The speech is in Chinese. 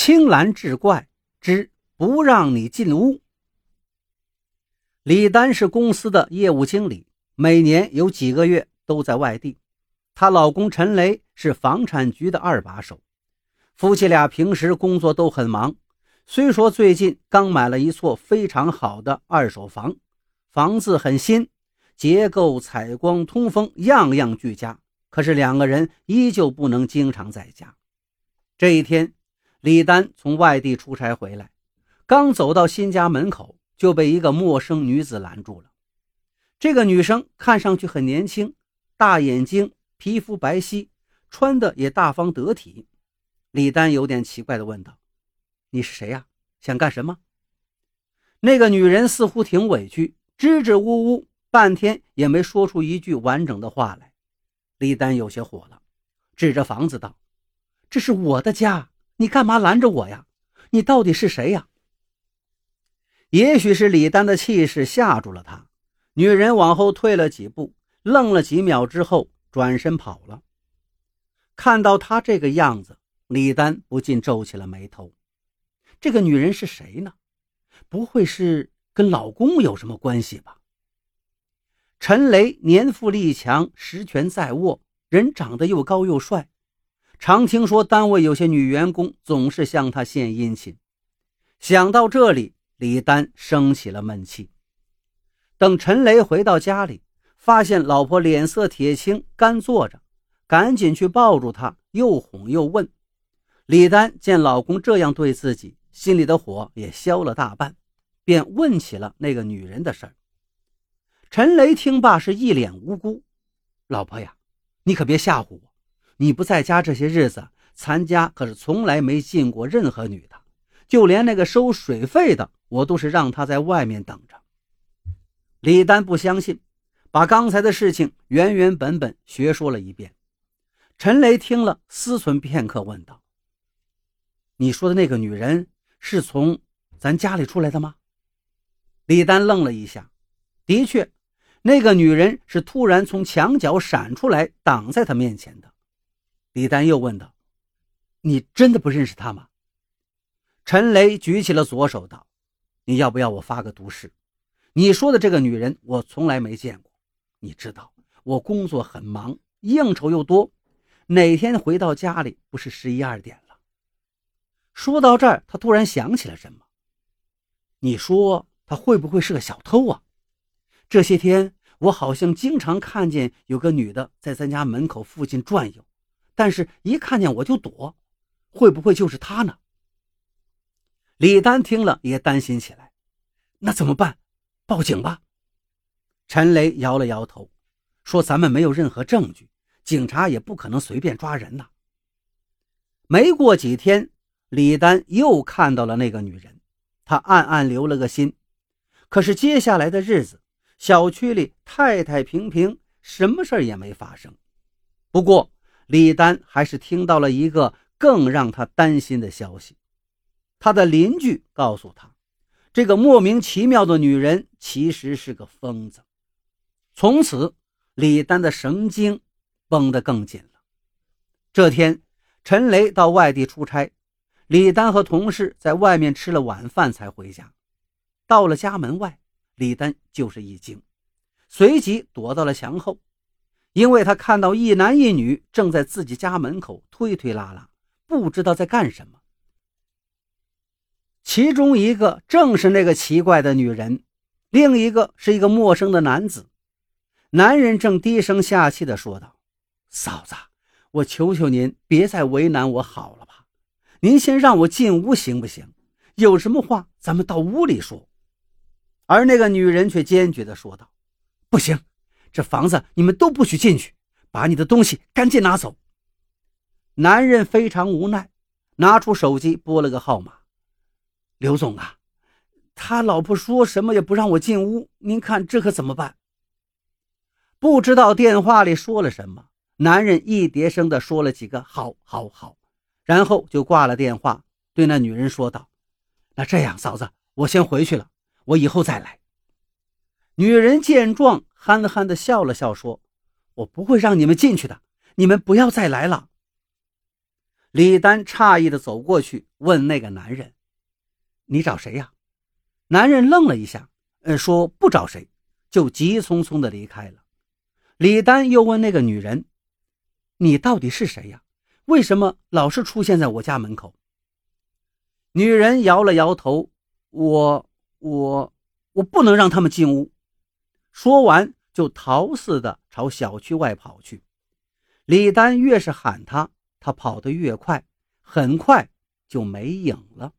青蓝志怪之不让你进屋。李丹是公司的业务经理，每年有几个月都在外地。她老公陈雷是房产局的二把手，夫妻俩平时工作都很忙。虽说最近刚买了一座非常好的二手房，房子很新，结构、采光、通风样样俱佳，可是两个人依旧不能经常在家。这一天。李丹从外地出差回来，刚走到新家门口，就被一个陌生女子拦住了。这个女生看上去很年轻，大眼睛，皮肤白皙，穿的也大方得体。李丹有点奇怪地问道：“你是谁呀？想干什么？”那个女人似乎挺委屈，支支吾吾，半天也没说出一句完整的话来。李丹有些火了，指着房子道：“这是我的家。”你干嘛拦着我呀？你到底是谁呀？也许是李丹的气势吓住了他，女人往后退了几步，愣了几秒之后转身跑了。看到她这个样子，李丹不禁皱起了眉头。这个女人是谁呢？不会是跟老公有什么关系吧？陈雷年富力强，实权在握，人长得又高又帅。常听说单位有些女员工总是向他献殷勤，想到这里，李丹生起了闷气。等陈雷回到家里，发现老婆脸色铁青，干坐着，赶紧去抱住她，又哄又问。李丹见老公这样对自己，心里的火也消了大半，便问起了那个女人的事儿。陈雷听罢是一脸无辜：“老婆呀，你可别吓唬我。”你不在家这些日子，咱家可是从来没进过任何女的，就连那个收水费的，我都是让他在外面等着。李丹不相信，把刚才的事情原原本本学说了一遍。陈雷听了，思忖片刻，问道：“你说的那个女人是从咱家里出来的吗？”李丹愣了一下，的确，那个女人是突然从墙角闪出来，挡在他面前的。李丹又问道：“你真的不认识她吗？”陈雷举起了左手道：“你要不要我发个毒誓？你说的这个女人，我从来没见过。你知道我工作很忙，应酬又多，哪天回到家里不是十一二点了？”说到这儿，他突然想起了什么：“你说她会不会是个小偷啊？这些天我好像经常看见有个女的在咱家门口附近转悠。”但是，一看见我就躲，会不会就是他呢？李丹听了也担心起来，那怎么办？报警吧。陈雷摇了摇头，说：“咱们没有任何证据，警察也不可能随便抓人呐。”没过几天，李丹又看到了那个女人，他暗暗留了个心。可是接下来的日子，小区里太太平平，什么事也没发生。不过，李丹还是听到了一个更让他担心的消息，他的邻居告诉他，这个莫名其妙的女人其实是个疯子。从此，李丹的神经绷得更紧了。这天，陈雷到外地出差，李丹和同事在外面吃了晚饭才回家。到了家门外，李丹就是一惊，随即躲到了墙后。因为他看到一男一女正在自己家门口推推拉拉，不知道在干什么。其中一个正是那个奇怪的女人，另一个是一个陌生的男子。男人正低声下气地说道：“嫂子，我求求您别再为难我好了吧？您先让我进屋行不行？有什么话咱们到屋里说。”而那个女人却坚决地说道：“不行。”这房子你们都不许进去，把你的东西赶紧拿走。男人非常无奈，拿出手机拨了个号码：“刘总啊，他老婆说什么也不让我进屋，您看这可怎么办？”不知道电话里说了什么，男人一叠声的说了几个“好，好，好”，然后就挂了电话，对那女人说道：“那这样，嫂子，我先回去了，我以后再来。”女人见状。憨憨的笑了笑，说：“我不会让你们进去的，你们不要再来了。”李丹诧异的走过去，问那个男人：“你找谁呀？”男人愣了一下，呃，说不找谁，就急匆匆的离开了。李丹又问那个女人：“你到底是谁呀？为什么老是出现在我家门口？”女人摇了摇头：“我、我、我不能让他们进屋。”说完，就逃似的朝小区外跑去。李丹越是喊他，他跑得越快，很快就没影了。